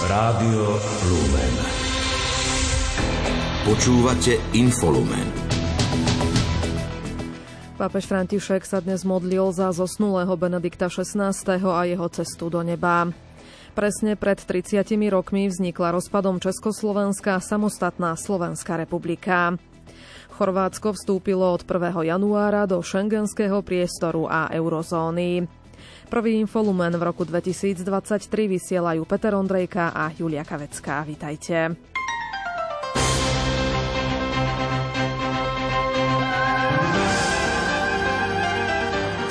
Rádio Lumen. Počúvate Infolumen. Pápež František sa dnes modlil za zosnulého Benedikta XVI. a jeho cestu do neba. Presne pred 30 rokmi vznikla rozpadom Československa samostatná Slovenská republika. Chorvátsko vstúpilo od 1. januára do šengenského priestoru a eurozóny. Prvý infolumen v roku 2023 vysielajú Peter Ondrejka a Julia Kavecká. Vítajte.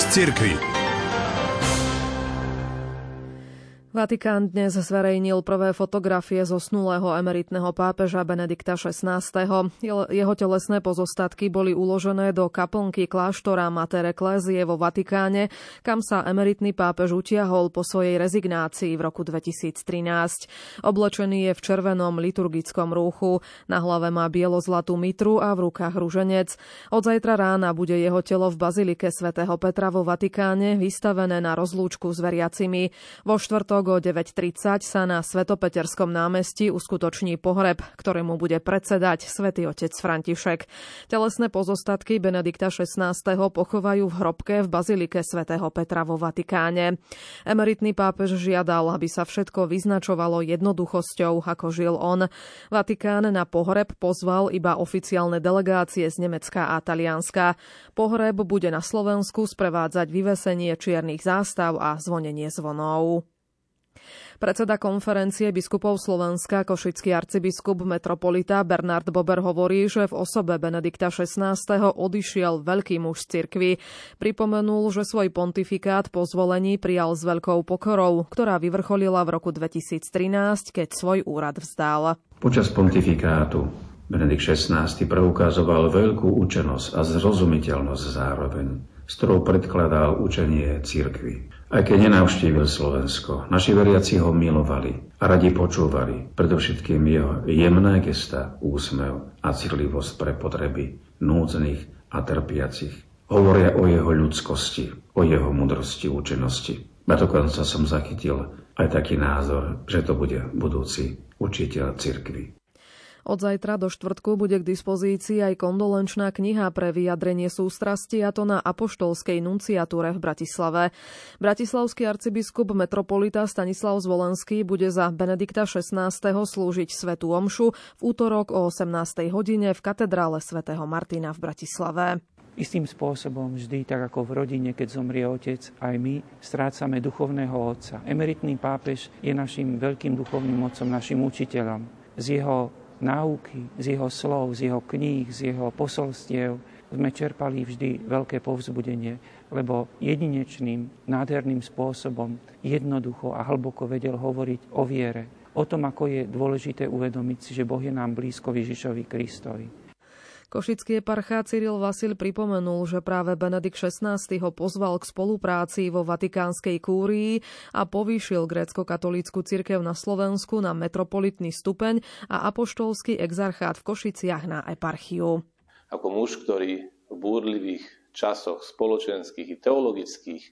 Z. Vatikán dnes zverejnil prvé fotografie zosnulého emeritného pápeža Benedikta XVI. Jeho telesné pozostatky boli uložené do kaplnky kláštora Mater Ecclesiae vo Vatikáne, kam sa emeritný pápež utiahol po svojej rezignácii v roku 2013. Oblečený je v červenom liturgickom rúchu, na hlave má bielo-zlatú mitru a v rukách ruženec. Od zajtra rána bude jeho telo v bazilike svätého Petra vo Vatikáne vystavené na rozlúčku s veriacimi. Vo štvrtok o 9.30 sa na Svetopeterskom námestí uskutoční pohreb, ktorému bude predsedať svätý otec František. Telesné pozostatky Benedikta XVI. pochovajú v hrobke v bazilike svätého Petra vo Vatikáne. Emeritný pápež žiadal, aby sa všetko vyznačovalo jednoduchosťou, ako žil on. Vatikán na pohreb pozval iba oficiálne delegácie z Nemecka a Talianska. Pohreb bude na Slovensku sprevádzať vyvesenie čiernych zástav a zvonenie zvonov. Predseda konferencie biskupov Slovenska, košický arcibiskup metropolita Bernard Bober hovorí, že v osobe Benedikta XVI. odišiel veľký muž z cirkvy. Pripomenul, že svoj pontifikát po zvolení prijal s veľkou pokorou, ktorá vyvrcholila v roku 2013, keď svoj úrad vzdal. Počas pontifikátu Benedikt XVI preukazoval veľkú účenosť a zrozumiteľnosť zároveň, s ktorou predkladal učenie cirkvy. Aj keď nenavštívil Slovensko, naši veriaci ho milovali a radi počúvali, predovšetkým jeho jemné gesta, úsmev a citlivosť pre potreby núdznych a trpiacich. Hovoria o jeho ľudskosti, o jeho mudrosti, účinnosti. A dokonca som zachytil aj taký názor, že to bude budúci učiteľ cirkvy. Od zajtra do štvrtku bude k dispozícii aj kondolenčná kniha pre vyjadrenie sústrasti a to na apoštolskej nunciatúre v Bratislave. Bratislavský arcibiskup metropolita Stanislav Zvolenský bude za Benedikta XVI. slúžiť svetu omšu v útorok o 18. hodine v katedrále svätého Martina v Bratislave. Istým spôsobom vždy, tak ako v rodine, keď zomrie otec, aj my strácame duchovného otca. Emeritný pápež je našim veľkým duchovným otcom, našim učiteľom. Z jeho náuky, z jeho slov, z jeho kníh, z jeho posolstiev sme čerpali vždy veľké povzbudenie, lebo jedinečným, nádherným spôsobom jednoducho a hlboko vedel hovoriť o viere, o tom, ako je dôležité uvedomiť si, že Boh je nám blízko Ježišovi Kristovi. Košický eparchá Cyril Vasil pripomenul, že práve Benedikt XVI ho pozval k spolupráci vo Vatikánskej kúrii a povýšil grécko-katolícku cirkev na Slovensku na metropolitný stupeň a apoštolský exarchát v Košiciach na eparchiu. Ako muž, ktorý v búrlivých časoch spoločenských i teologických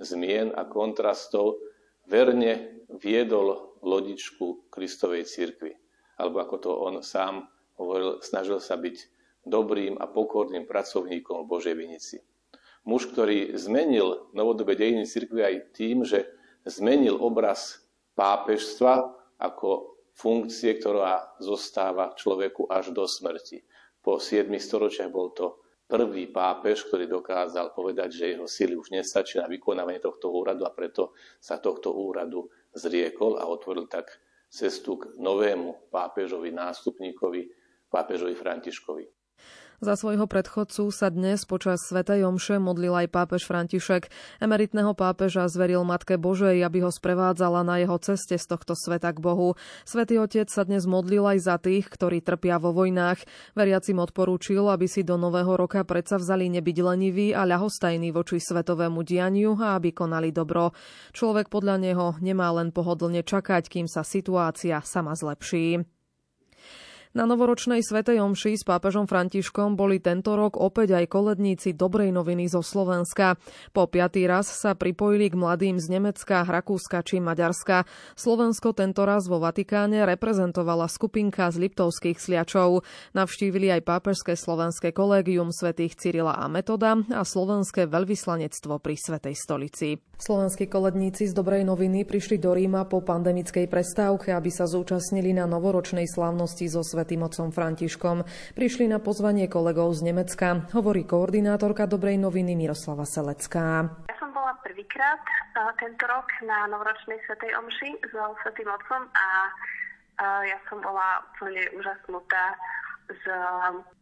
zmien a kontrastov verne viedol lodičku Kristovej cirkvi. Alebo ako to on sám hovoril, snažil sa byť dobrým a pokorným pracovníkom v Božej vinici. Muž, ktorý zmenil novodobé dejiny cirkvi aj tým, že zmenil obraz pápežstva ako funkcie, ktorá zostáva človeku až do smrti. Po 7 storočiach bol to prvý pápež, ktorý dokázal povedať, že jeho síly už nestačí na vykonávanie tohto úradu a preto sa tohto úradu zriekol a otvoril tak cestu k novému pápežovi, nástupníkovi, pápežovi Františkovi. Za svojho predchodcu sa dnes počas Svetej Omše modlil aj pápež František. Emeritného pápeža zveril Matke Božej, aby ho sprevádzala na jeho ceste z tohto sveta k Bohu. Svetý otec sa dnes modlil aj za tých, ktorí trpia vo vojnách. Veriacim odporúčil, aby si do nového roka predsa vzali nebyť leniví a ľahostajní voči svetovému dianiu a aby konali dobro. Človek podľa neho nemá len pohodlne čakať, kým sa situácia sama zlepší. Na novoročnej svetej omši s pápežom Františkom boli tento rok opäť aj koledníci dobrej noviny zo Slovenska. Po piatý raz sa pripojili k mladým z Nemecka, Rakúska či Maďarska. Slovensko tento raz vo Vatikáne reprezentovala skupinka z Liptovských sliačov. Navštívili aj pápežské slovenské kolégium svätých Cyrila a Metoda a slovenské veľvyslanectvo pri Svetej stolici. Slovenskí koledníci z dobrej noviny prišli do Ríma po pandemickej prestávke, aby sa zúčastnili na novoročnej slávnosti so svätým otcom Františkom. Prišli na pozvanie kolegov z Nemecka, hovorí koordinátorka dobrej noviny Miroslava Selecká. Ja som bola prvýkrát tento rok na novoročnej svätej omši so svätým otcom a ja som bola úplne úžasnutá z,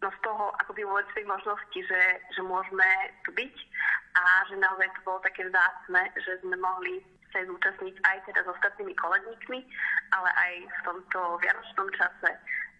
no z toho akoby vôbec tej možnosti, že, že môžeme tu byť a že naozaj to bolo také vzácne, že sme mohli sa zúčastniť aj teda s ostatnými kolegníkmi, ale aj v tomto vianočnom čase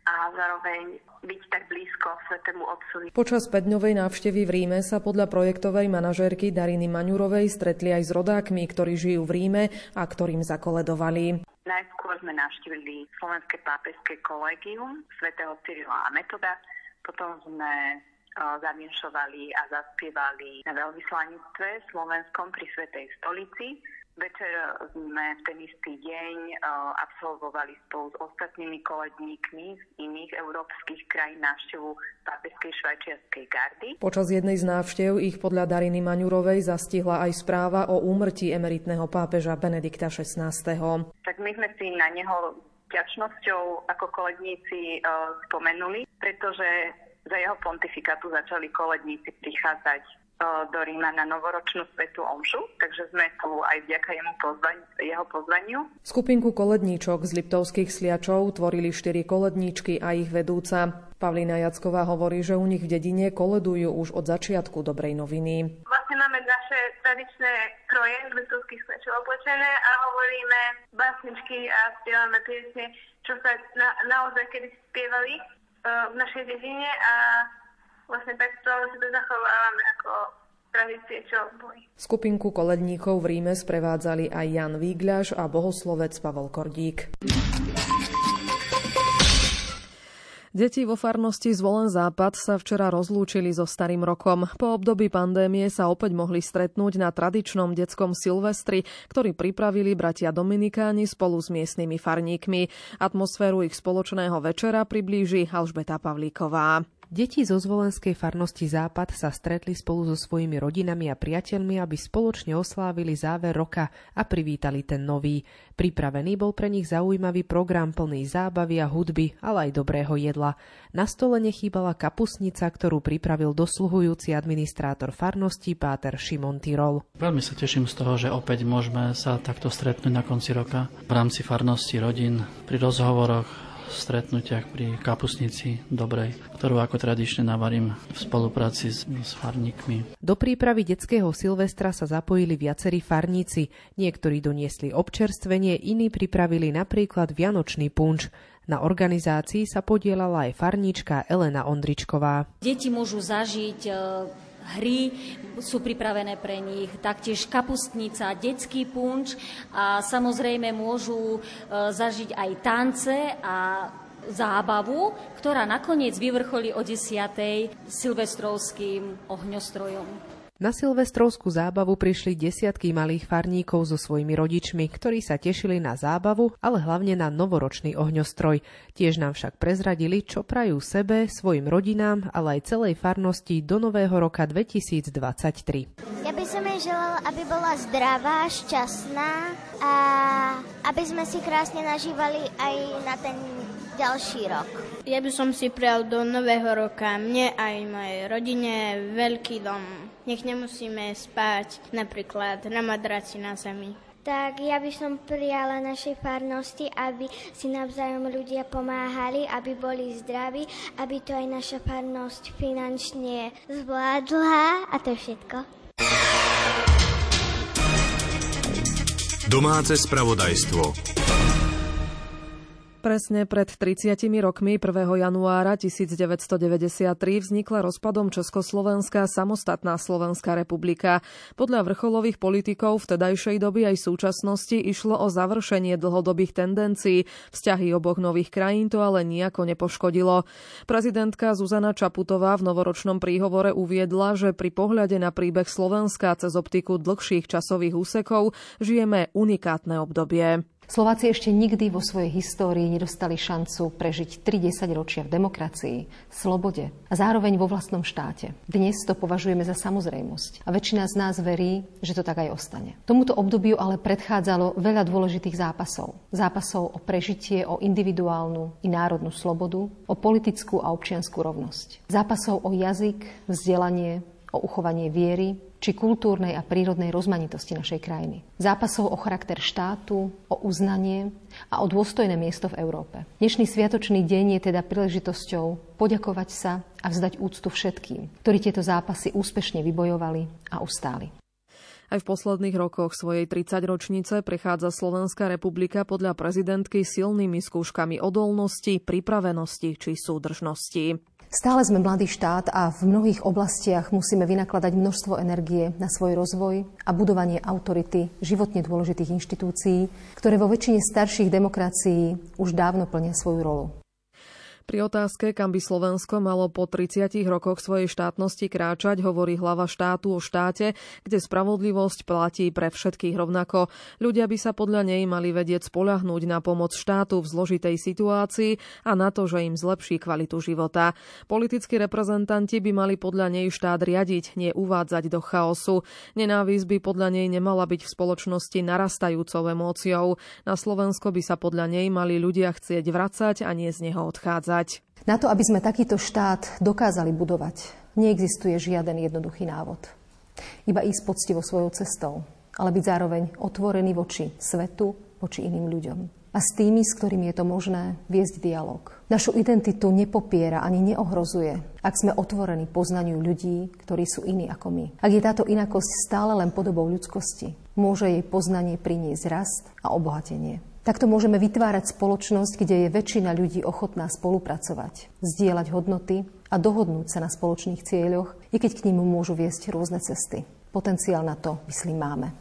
a zároveň byť tak blízko Svetému Otcovi. Počas 5-dňovej návštevy v Ríme sa podľa projektovej manažérky Dariny Maňurovej stretli aj s rodákmi, ktorí žijú v Ríme a ktorým zakoledovali. Najskôr sme navštívili Slovenské pápežské kolegium svätého Cyrila a Metoda, potom sme zavinšovali a zaspievali na veľvyslanectve slovenskom pri Svetej stolici. Večer sme v ten istý deň absolvovali spolu s ostatnými koledníkmi z iných európskych krajín návštevu pápežskej švajčiarskej gardy. Počas jednej z návštev ich podľa Dariny Maňurovej zastihla aj správa o úmrtí emeritného pápeža Benedikta XVI. Tak my sme si na neho vďačnosťou ako koledníci spomenuli, pretože za jeho pontifikátu začali koledníci prichádzať do Ríma na novoročnú svetú omšu, takže sme tu aj vďaka jemu pozvani, jeho pozvaniu. Skupinku koledníčok z Liptovských sliačov tvorili štyri koledníčky a ich vedúca. Pavlína Jacková hovorí, že u nich v dedine koledujú už od začiatku dobrej noviny. Vlastne máme naše tradičné kroje z Liptovských sliačov oblečené a hovoríme básničky a spievame piesne, čo sa na, naozaj kedy spievali v našej dedine a vlastne takto si to zachovávame ako tradície, čo boli. Skupinku koledníkov v Ríme sprevádzali aj Jan Vígľaš a bohoslovec Pavel Kordík. Deti vo farnosti Zvolen Západ sa včera rozlúčili so starým rokom. Po období pandémie sa opäť mohli stretnúť na tradičnom detskom Silvestri, ktorý pripravili bratia Dominikáni spolu s miestnymi farníkmi. Atmosféru ich spoločného večera priblíži Alžbeta Pavlíková. Deti zo zvolenskej farnosti Západ sa stretli spolu so svojimi rodinami a priateľmi, aby spoločne oslávili záver roka a privítali ten nový. Pripravený bol pre nich zaujímavý program plný zábavy a hudby, ale aj dobrého jedla. Na stole nechýbala kapusnica, ktorú pripravil dosluhujúci administrátor farnosti Páter Šimon Tyrol. Veľmi sa teším z toho, že opäť môžeme sa takto stretnúť na konci roka v rámci farnosti rodín pri rozhovoroch stretnutiach pri kapusnici dobrej, ktorú ako tradične navarím v spolupráci s, s farníkmi. Do prípravy detského Silvestra sa zapojili viacerí farníci. Niektorí doniesli občerstvenie, iní pripravili napríklad vianočný punč. Na organizácii sa podielala aj farníčka Elena Ondričková. Deti môžu zažiť e, hry sú pripravené pre nich, taktiež kapustnica, detský punč a samozrejme môžu e, zažiť aj tance a zábavu, ktorá nakoniec vyvrcholí o 10. silvestrovským ohňostrojom. Na silvestrovskú zábavu prišli desiatky malých farníkov so svojimi rodičmi, ktorí sa tešili na zábavu, ale hlavne na novoročný ohňostroj. Tiež nám však prezradili, čo prajú sebe, svojim rodinám, ale aj celej farnosti do nového roka 2023. Ja by som jej želala, aby bola zdravá, šťastná a aby sme si krásne nažívali aj na ten ďalší rok. Ja by som si prijal do nového roka mne aj mojej rodine veľký dom nech nemusíme spať napríklad na madraci na zemi. Tak ja by som prijala našej farnosti, aby si navzájom ľudia pomáhali, aby boli zdraví, aby to aj naša farnosť finančne zvládla a to je všetko. Domáce spravodajstvo. Presne pred 30 rokmi 1. januára 1993 vznikla rozpadom Československá samostatná Slovenská republika. Podľa vrcholových politikov vtedajšej doby aj súčasnosti išlo o završenie dlhodobých tendencií. Vzťahy oboch nových krajín to ale nejako nepoškodilo. Prezidentka Zuzana Čaputová v novoročnom príhovore uviedla, že pri pohľade na príbeh Slovenska cez optiku dlhších časových úsekov žijeme unikátne obdobie. Slováci ešte nikdy vo svojej histórii nedostali šancu prežiť 30 ročia v demokracii, slobode a zároveň vo vlastnom štáte. Dnes to považujeme za samozrejmosť a väčšina z nás verí, že to tak aj ostane. Tomuto obdobiu ale predchádzalo veľa dôležitých zápasov. Zápasov o prežitie, o individuálnu i národnú slobodu, o politickú a občianskú rovnosť. Zápasov o jazyk, vzdelanie, o uchovanie viery, či kultúrnej a prírodnej rozmanitosti našej krajiny. Zápasov o charakter štátu, o uznanie a o dôstojné miesto v Európe. Dnešný sviatočný deň je teda príležitosťou poďakovať sa a vzdať úctu všetkým, ktorí tieto zápasy úspešne vybojovali a ustáli. Aj v posledných rokoch svojej 30 ročnice prechádza Slovenská republika podľa prezidentky silnými skúškami odolnosti, pripravenosti či súdržnosti. Stále sme mladý štát a v mnohých oblastiach musíme vynakladať množstvo energie na svoj rozvoj a budovanie autority životne dôležitých inštitúcií, ktoré vo väčšine starších demokracií už dávno plnia svoju rolu. Pri otázke, kam by Slovensko malo po 30 rokoch svojej štátnosti kráčať, hovorí hlava štátu o štáte, kde spravodlivosť platí pre všetkých rovnako. Ľudia by sa podľa nej mali vedieť spolahnúť na pomoc štátu v zložitej situácii a na to, že im zlepší kvalitu života. Politickí reprezentanti by mali podľa nej štát riadiť, nie uvádzať do chaosu. Nenávisť by podľa nej nemala byť v spoločnosti narastajúcou emóciou. Na Slovensko by sa podľa nej mali ľudia chcieť vracať a nie z neho odchádzať budovať. Na to, aby sme takýto štát dokázali budovať, neexistuje žiaden jednoduchý návod. Iba ísť poctivo svojou cestou, ale byť zároveň otvorený voči svetu, voči iným ľuďom. A s tými, s ktorými je to možné, viesť dialog. Našu identitu nepopiera ani neohrozuje, ak sme otvorení poznaniu ľudí, ktorí sú iní ako my. Ak je táto inakosť stále len podobou ľudskosti, môže jej poznanie priniesť rast a obohatenie. Takto môžeme vytvárať spoločnosť, kde je väčšina ľudí ochotná spolupracovať, zdieľať hodnoty a dohodnúť sa na spoločných cieľoch, i keď k ním môžu viesť rôzne cesty. Potenciál na to, myslím, máme.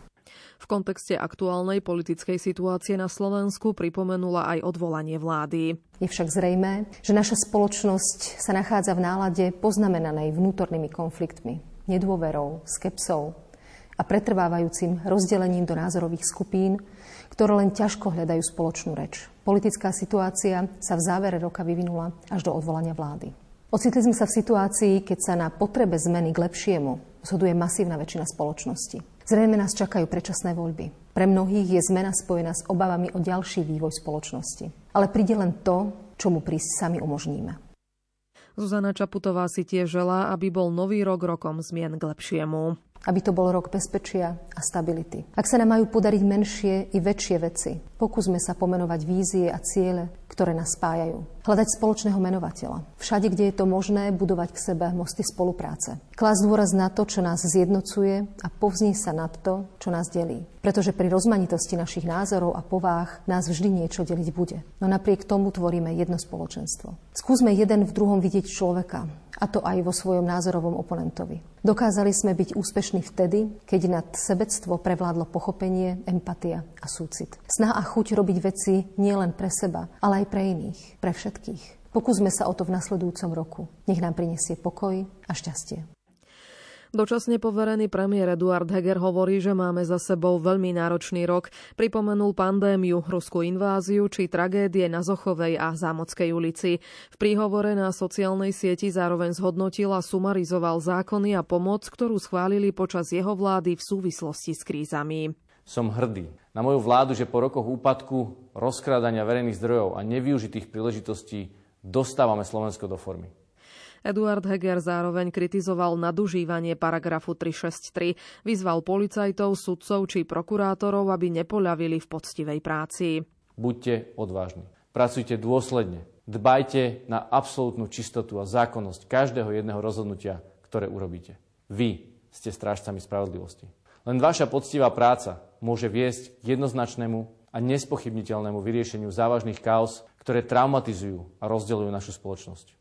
V kontexte aktuálnej politickej situácie na Slovensku pripomenula aj odvolanie vlády. Je však zrejmé, že naša spoločnosť sa nachádza v nálade poznamenanej vnútornými konfliktmi, nedôverou, skepsou a pretrvávajúcim rozdelením do názorových skupín, ktoré len ťažko hľadajú spoločnú reč. Politická situácia sa v závere roka vyvinula až do odvolania vlády. Ocitli sme sa v situácii, keď sa na potrebe zmeny k lepšiemu zhoduje masívna väčšina spoločnosti. Zrejme nás čakajú predčasné voľby. Pre mnohých je zmena spojená s obavami o ďalší vývoj spoločnosti. Ale príde len to, čo mu prísť sami umožníme. Zuzana Čaputová si tiež želá, aby bol nový rok rokom zmien k lepšiemu aby to bol rok bezpečia a stability. Ak sa nám majú podariť menšie i väčšie veci, pokúsme sa pomenovať vízie a ciele, ktoré nás spájajú. Hľadať spoločného menovateľa. Všade, kde je to možné, budovať k sebe mosty spolupráce. Klas dôraz na to, čo nás zjednocuje a povzní sa nad to, čo nás delí. Pretože pri rozmanitosti našich názorov a povách nás vždy niečo deliť bude. No napriek tomu tvoríme jedno spoločenstvo. Skúsme jeden v druhom vidieť človeka, a to aj vo svojom názorovom oponentovi. Dokázali sme byť úspešní vtedy, keď nad sebectvo prevládlo pochopenie, empatia a súcit. Snaha a chuť robiť veci nielen pre seba, ale aj pre iných, pre všetkých. Pokúsme sa o to v nasledujúcom roku. Nech nám prinesie pokoj a šťastie. Dočasne poverený premiér Eduard Heger hovorí, že máme za sebou veľmi náročný rok. Pripomenul pandémiu, ruskú inváziu či tragédie na Zochovej a Zámockej ulici. V príhovore na sociálnej sieti zároveň zhodnotil a sumarizoval zákony a pomoc, ktorú schválili počas jeho vlády v súvislosti s krízami. Som hrdý na moju vládu, že po rokoch úpadku, rozkrádania verejných zdrojov a nevyužitých príležitostí dostávame Slovensko do formy. Eduard Heger zároveň kritizoval nadužívanie paragrafu 363, vyzval policajtov, sudcov či prokurátorov, aby nepoľavili v poctivej práci. Buďte odvážni. Pracujte dôsledne. Dbajte na absolútnu čistotu a zákonnosť každého jedného rozhodnutia, ktoré urobíte. Vy ste strážcami spravodlivosti. Len vaša poctivá práca môže viesť k jednoznačnému a nespochybniteľnému vyriešeniu závažných chaos ktoré traumatizujú a rozdeľujú našu spoločnosť.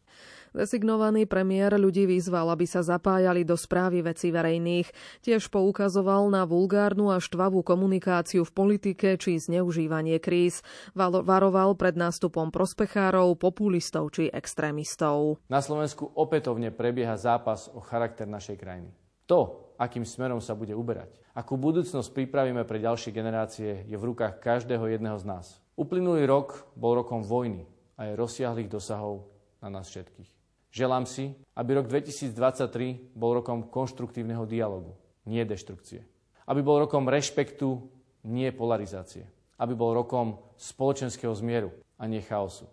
Designovaný premiér ľudí vyzval, aby sa zapájali do správy veci verejných. Tiež poukazoval na vulgárnu a štvavú komunikáciu v politike či zneužívanie kríz. Varoval pred nástupom prospechárov, populistov či extrémistov. Na Slovensku opätovne prebieha zápas o charakter našej krajiny. To, akým smerom sa bude uberať, akú budúcnosť pripravíme pre ďalšie generácie, je v rukách každého jedného z nás. Uplynulý rok bol rokom vojny a je rozsiahlých dosahov na nás všetkých. Želám si, aby rok 2023 bol rokom konštruktívneho dialogu, nie deštrukcie. Aby bol rokom rešpektu, nie polarizácie. Aby bol rokom spoločenského zmieru a nie chaosu.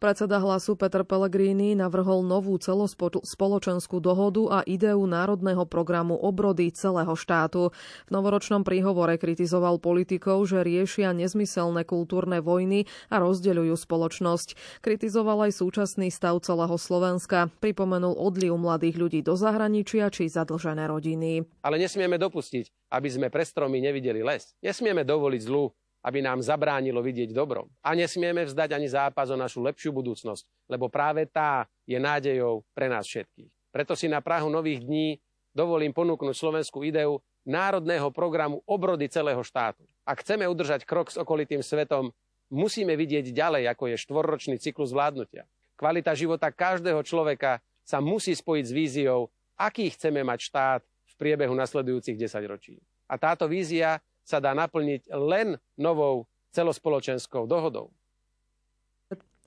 Predseda hlasu Peter Pellegrini navrhol novú celospoločenskú dohodu a ideu národného programu obrody celého štátu. V novoročnom príhovore kritizoval politikov, že riešia nezmyselné kultúrne vojny a rozdeľujú spoločnosť. Kritizoval aj súčasný stav celého Slovenska. Pripomenul odliv mladých ľudí do zahraničia či zadlžené rodiny. Ale nesmieme dopustiť, aby sme pre stromy nevideli les. Nesmieme dovoliť zlu aby nám zabránilo vidieť dobro. A nesmieme vzdať ani zápas o našu lepšiu budúcnosť, lebo práve tá je nádejou pre nás všetkých. Preto si na Prahu nových dní dovolím ponúknuť slovenskú ideu národného programu obrody celého štátu. Ak chceme udržať krok s okolitým svetom, musíme vidieť ďalej, ako je štvorročný cyklus vládnutia. Kvalita života každého človeka sa musí spojiť s víziou, aký chceme mať štát v priebehu nasledujúcich 10 ročí. A táto vízia sa dá naplniť len novou celospoločenskou dohodou.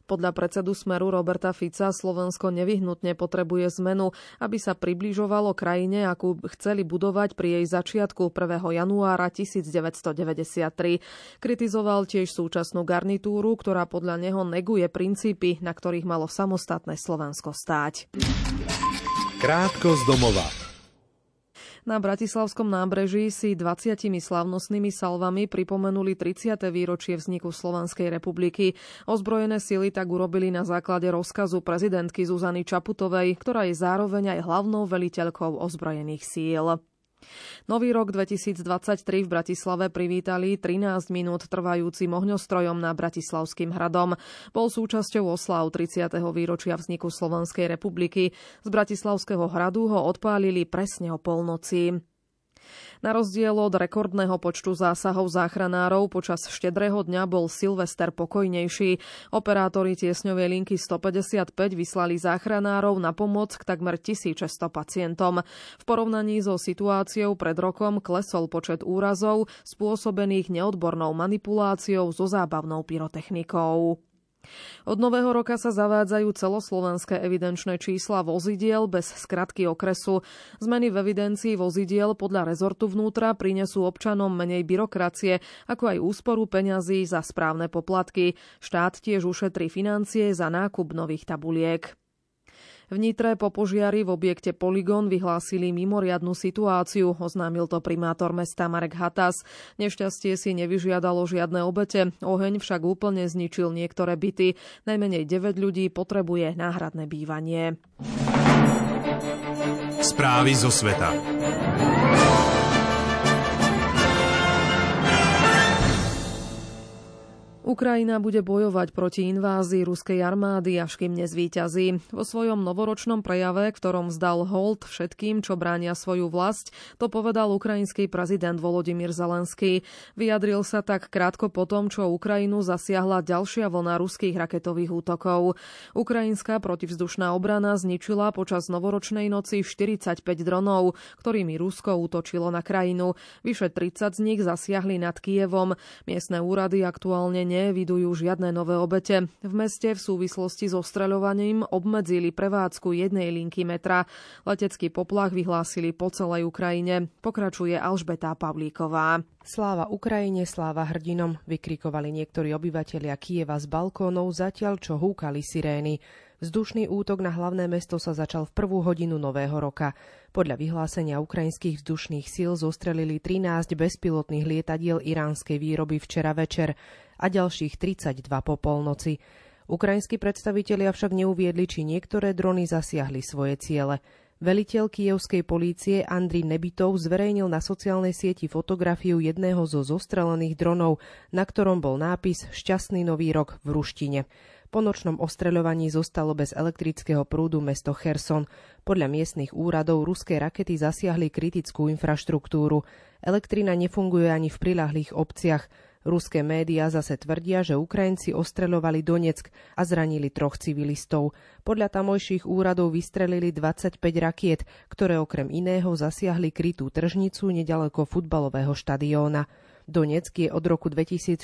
Podľa predsedu Smeru Roberta Fica Slovensko nevyhnutne potrebuje zmenu, aby sa približovalo krajine, akú chceli budovať pri jej začiatku 1. januára 1993. Kritizoval tiež súčasnú garnitúru, ktorá podľa neho neguje princípy, na ktorých malo samostatné Slovensko stáť. Krátko z domova. Na Bratislavskom nábreží si 20 slavnostnými salvami pripomenuli 30. výročie vzniku Slovenskej republiky. Ozbrojené sily tak urobili na základe rozkazu prezidentky Zuzany Čaputovej, ktorá je zároveň aj hlavnou veliteľkou ozbrojených síl. Nový rok 2023 v Bratislave privítali 13 minút trvajúcim ohňostrojom na Bratislavským hradom. Bol súčasťou oslav 30. výročia vzniku Slovenskej republiky. Z Bratislavského hradu ho odpálili presne o polnoci. Na rozdiel od rekordného počtu zásahov záchranárov počas štedrého dňa bol Silvester pokojnejší. Operátori tiesňovej linky 155 vyslali záchranárov na pomoc k takmer 1600 pacientom. V porovnaní so situáciou pred rokom klesol počet úrazov spôsobených neodbornou manipuláciou so zábavnou pyrotechnikou. Od nového roka sa zavádzajú celoslovenské evidenčné čísla vozidiel bez skratky okresu. Zmeny v evidencii vozidiel podľa rezortu vnútra prinesú občanom menej byrokracie, ako aj úsporu peňazí za správne poplatky. Štát tiež ušetrí financie za nákup nových tabuliek. V Nitre po požiari v objekte Polygon vyhlásili mimoriadnu situáciu, oznámil to primátor mesta Marek Hatas. Nešťastie si nevyžiadalo žiadne obete, oheň však úplne zničil niektoré byty. Najmenej 9 ľudí potrebuje náhradné bývanie. Správy zo sveta. Ukrajina bude bojovať proti invázii ruskej armády, až kým nezvíťazí. Vo svojom novoročnom prejave, ktorom zdal hold všetkým, čo bránia svoju vlast, to povedal ukrajinský prezident Volodymyr Zelenský. Vyjadril sa tak krátko po tom, čo Ukrajinu zasiahla ďalšia vlna ruských raketových útokov. Ukrajinská protivzdušná obrana zničila počas novoročnej noci 45 dronov, ktorými Rusko útočilo na krajinu. Vyše 30 z nich zasiahli nad Kievom. Miestne úrady aktuálne neevidujú žiadne nové obete. V meste v súvislosti so streľovaním obmedzili prevádzku jednej linky metra. Letecký poplach vyhlásili po celej Ukrajine. Pokračuje Alžbeta Pavlíková. Sláva Ukrajine, sláva hrdinom, vykrikovali niektorí obyvatelia Kieva z balkónov, zatiaľ čo húkali sirény. Vzdušný útok na hlavné mesto sa začal v prvú hodinu nového roka. Podľa vyhlásenia ukrajinských vzdušných síl zostrelili 13 bezpilotných lietadiel iránskej výroby včera večer a ďalších 32 po polnoci. Ukrajinskí predstavitelia však neuviedli, či niektoré drony zasiahli svoje ciele. Veliteľ kievskej polície Andri Nebitov zverejnil na sociálnej sieti fotografiu jedného zo zostrelených dronov, na ktorom bol nápis Šťastný nový rok v ruštine. Po nočnom ostreľovaní zostalo bez elektrického prúdu mesto Cherson. Podľa miestnych úradov ruské rakety zasiahli kritickú infraštruktúru. Elektrina nefunguje ani v prilahlých obciach. Ruské médiá zase tvrdia, že Ukrajinci ostreľovali Donetsk a zranili troch civilistov. Podľa tamojších úradov vystrelili 25 rakiet, ktoré okrem iného zasiahli krytú tržnicu nedaleko futbalového štadióna. Donetsk je od roku 2014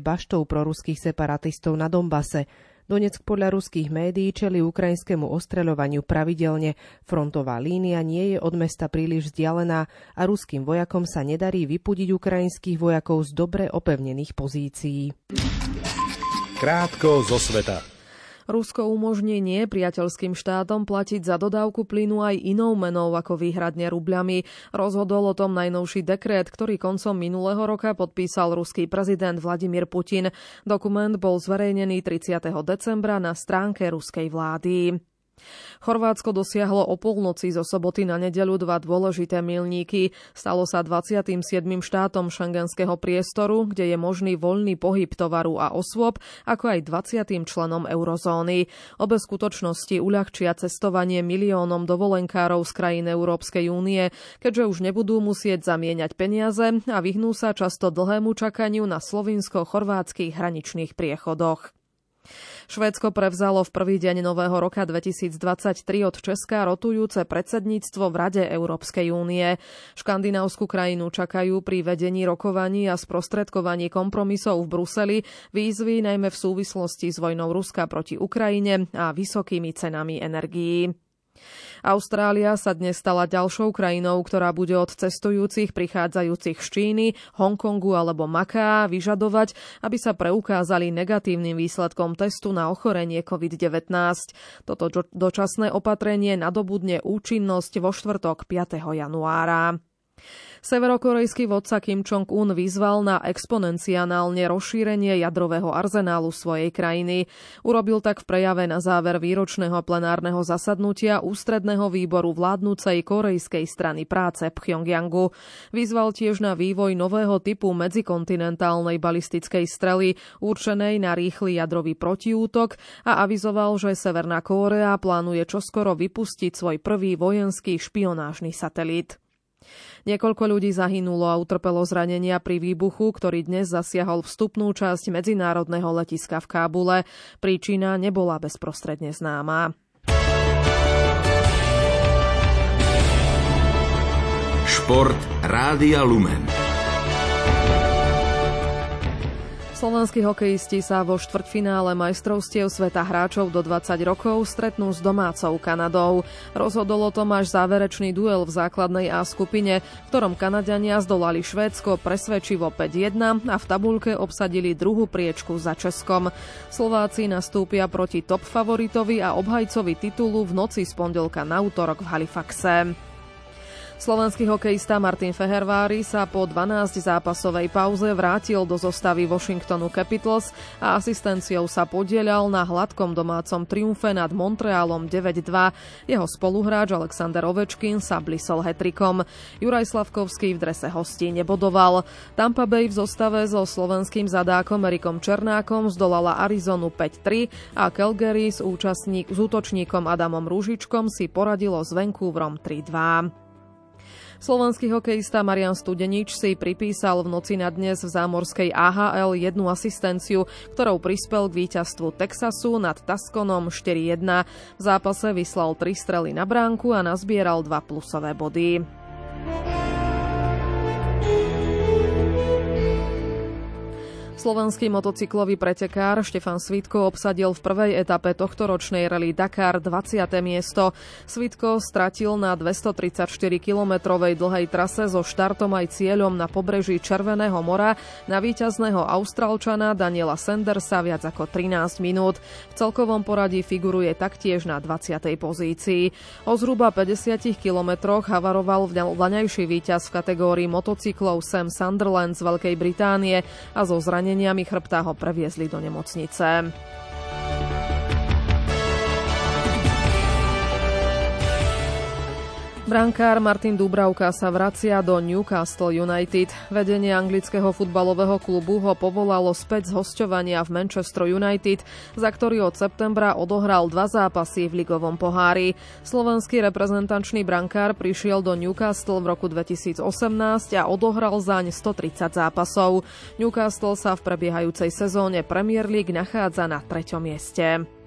baštou proruských separatistov na Dombase. Donetsk podľa ruských médií čeli ukrajinskému ostreľovaniu pravidelne. Frontová línia nie je od mesta príliš vzdialená a ruským vojakom sa nedarí vypudiť ukrajinských vojakov z dobre opevnených pozícií. Krátko zo sveta. Rusko umožní nie priateľským štátom platiť za dodávku plynu aj inou menou ako výhradne rubľami. Rozhodol o tom najnovší dekret, ktorý koncom minulého roka podpísal ruský prezident Vladimír Putin. Dokument bol zverejnený 30. decembra na stránke ruskej vlády. Chorvátsko dosiahlo o polnoci zo soboty na nedeľu dva dôležité milníky. Stalo sa 27. štátom šengenského priestoru, kde je možný voľný pohyb tovaru a osôb, ako aj 20. členom eurozóny. Obe skutočnosti uľahčia cestovanie miliónom dovolenkárov z krajín Európskej únie, keďže už nebudú musieť zamieňať peniaze a vyhnú sa často dlhému čakaniu na slovinsko-chorvátskych hraničných priechodoch. Švédsko prevzalo v prvý deň nového roka 2023 od Česka rotujúce predsedníctvo v Rade Európskej únie. Škandinávsku krajinu čakajú pri vedení rokovaní a sprostredkovaní kompromisov v Bruseli výzvy najmä v súvislosti s vojnou Ruska proti Ukrajine a vysokými cenami energií. Austrália sa dnes stala ďalšou krajinou, ktorá bude od cestujúcich prichádzajúcich z Číny, Hongkongu alebo Maká vyžadovať, aby sa preukázali negatívnym výsledkom testu na ochorenie COVID-19. Toto dočasné opatrenie nadobudne účinnosť vo štvrtok 5. januára. Severokorejský vodca Kim Jong-un vyzval na exponenciálne rozšírenie jadrového arzenálu svojej krajiny. Urobil tak v prejave na záver výročného plenárneho zasadnutia ústredného výboru vládnúcej korejskej strany práce Pyongyangu. Vyzval tiež na vývoj nového typu medzikontinentálnej balistickej strely určenej na rýchly jadrový protiútok a avizoval, že Severná Kórea plánuje čoskoro vypustiť svoj prvý vojenský špionážny satelít. Niekoľko ľudí zahynulo a utrpelo zranenia pri výbuchu, ktorý dnes zasiahol vstupnú časť medzinárodného letiska v Kábule. Príčina nebola bezprostredne známa. Šport Rádia Lumen. Slovenskí hokejisti sa vo štvrťfinále majstrovstiev sveta hráčov do 20 rokov stretnú s domácou Kanadou. Rozhodol o tom až záverečný duel v základnej A skupine, v ktorom Kanadiania zdolali Švédsko presvedčivo 5-1 a v tabulke obsadili druhú priečku za Českom. Slováci nastúpia proti top favoritovi a obhajcovi titulu v noci z pondelka na útorok v Halifaxe. Slovenský hokejista Martin Fehervári sa po 12 zápasovej pauze vrátil do zostavy Washingtonu Capitals a asistenciou sa podielal na hladkom domácom triumfe nad Montrealom 9-2. Jeho spoluhráč Alexander Ovečkin sa blisol hetrikom. Juraj Slavkovský v drese hostí nebodoval. Tampa Bay v zostave so slovenským zadákom Erikom Černákom zdolala Arizonu 5-3 a Calgary s, účastník, s útočníkom Adamom Rúžičkom si poradilo s Vancouverom 3-2. Slovenský hokejista Marian Studenič si pripísal v noci na dnes v zámorskej AHL jednu asistenciu, ktorou prispel k víťazstvu Texasu nad Taskonom 4-1. V zápase vyslal tri strely na bránku a nazbieral dva plusové body. Slovenský motocyklový pretekár Štefan Svitko obsadil v prvej etape tohto ročnej rally Dakar 20. miesto. Svitko stratil na 234-kilometrovej dlhej trase so štartom aj cieľom na pobreží Červeného mora na víťazného Austrálčana Daniela Sandersa viac ako 13 minút. V celkovom poradí figuruje taktiež na 20. pozícii. O zhruba 50 kilometroch havaroval vlaňajší víťaz v kategórii motocyklov Sam Sunderland z Veľkej Británie a zo zranenia zraneniami chrbta ho previezli do nemocnice. Brankár Martin Dubravka sa vracia do Newcastle United. Vedenie anglického futbalového klubu ho povolalo späť z hostovania v Manchester United, za ktorý od septembra odohral dva zápasy v ligovom pohári. Slovenský reprezentačný brankár prišiel do Newcastle v roku 2018 a odohral zaň 130 zápasov. Newcastle sa v prebiehajúcej sezóne Premier League nachádza na treťom mieste.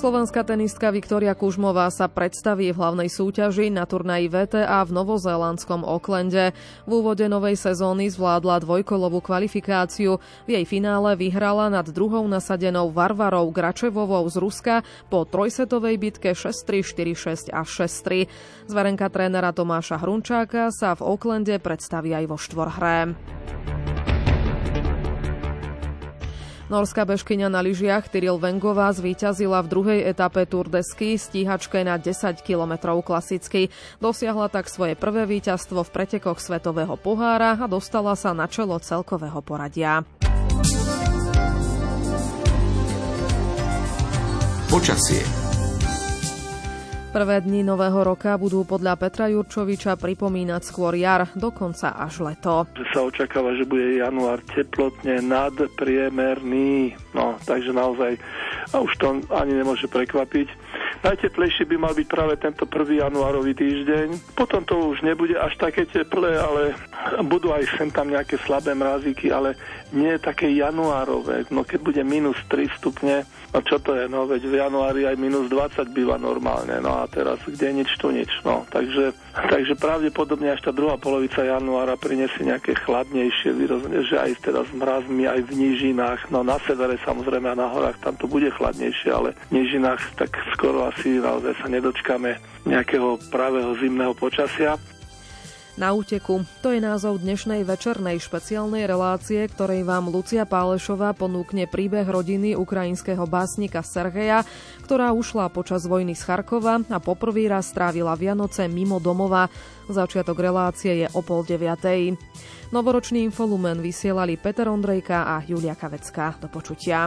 Slovenská tenistka Viktória Kužmová sa predstaví v hlavnej súťaži na turnaji VTA v novozélandskom Oklende. V úvode novej sezóny zvládla dvojkolovú kvalifikáciu. V jej finále vyhrala nad druhou nasadenou Varvarou Gračevovou z Ruska po trojsetovej bitke 6-3, 4-6 a 6-3. Zverenka trénera Tomáša Hrunčáka sa v Oklende predstaví aj vo štvorhre. Norská bežkyňa na lyžiach Tyril Vengová zvíťazila v druhej etape Tour de Ski stíhačke na 10 km klasicky. Dosiahla tak svoje prvé víťazstvo v pretekoch Svetového pohára a dostala sa na čelo celkového poradia. Počasie Prvé dni nového roka budú podľa Petra Jurčoviča pripomínať skôr jar, dokonca až leto. Sa očakáva, že bude január teplotne nadpriemerný, no takže naozaj a už to ani nemôže prekvapiť. Najteplejší by mal byť práve tento 1. januárový týždeň. Potom to už nebude až také teplé, ale budú aj sem tam nejaké slabé mrazíky, ale nie je také januárové. No keď bude minus 3 stupne, no čo to je, no veď v januári aj minus 20 býva normálne, no a teraz kde nič tu nič, no. Takže, takže pravdepodobne až tá druhá polovica januára prinesie nejaké chladnejšie výrozne, že aj teraz mrazmi aj v nížinách, no na severe samozrejme a na horách tam to bude chladnejšie, ale v nížinách tak skoro asi naozaj sa nedočkáme nejakého pravého zimného počasia. Na úteku. To je názov dnešnej večernej špeciálnej relácie, ktorej vám Lucia Pálešová ponúkne príbeh rodiny ukrajinského básnika Sergeja, ktorá ušla počas vojny z Charkova a poprvý raz strávila Vianoce mimo domova. Začiatok relácie je o pol deviatej. Novoročný infolumen vysielali Peter Ondrejka a Julia Kavecka. Do počutia.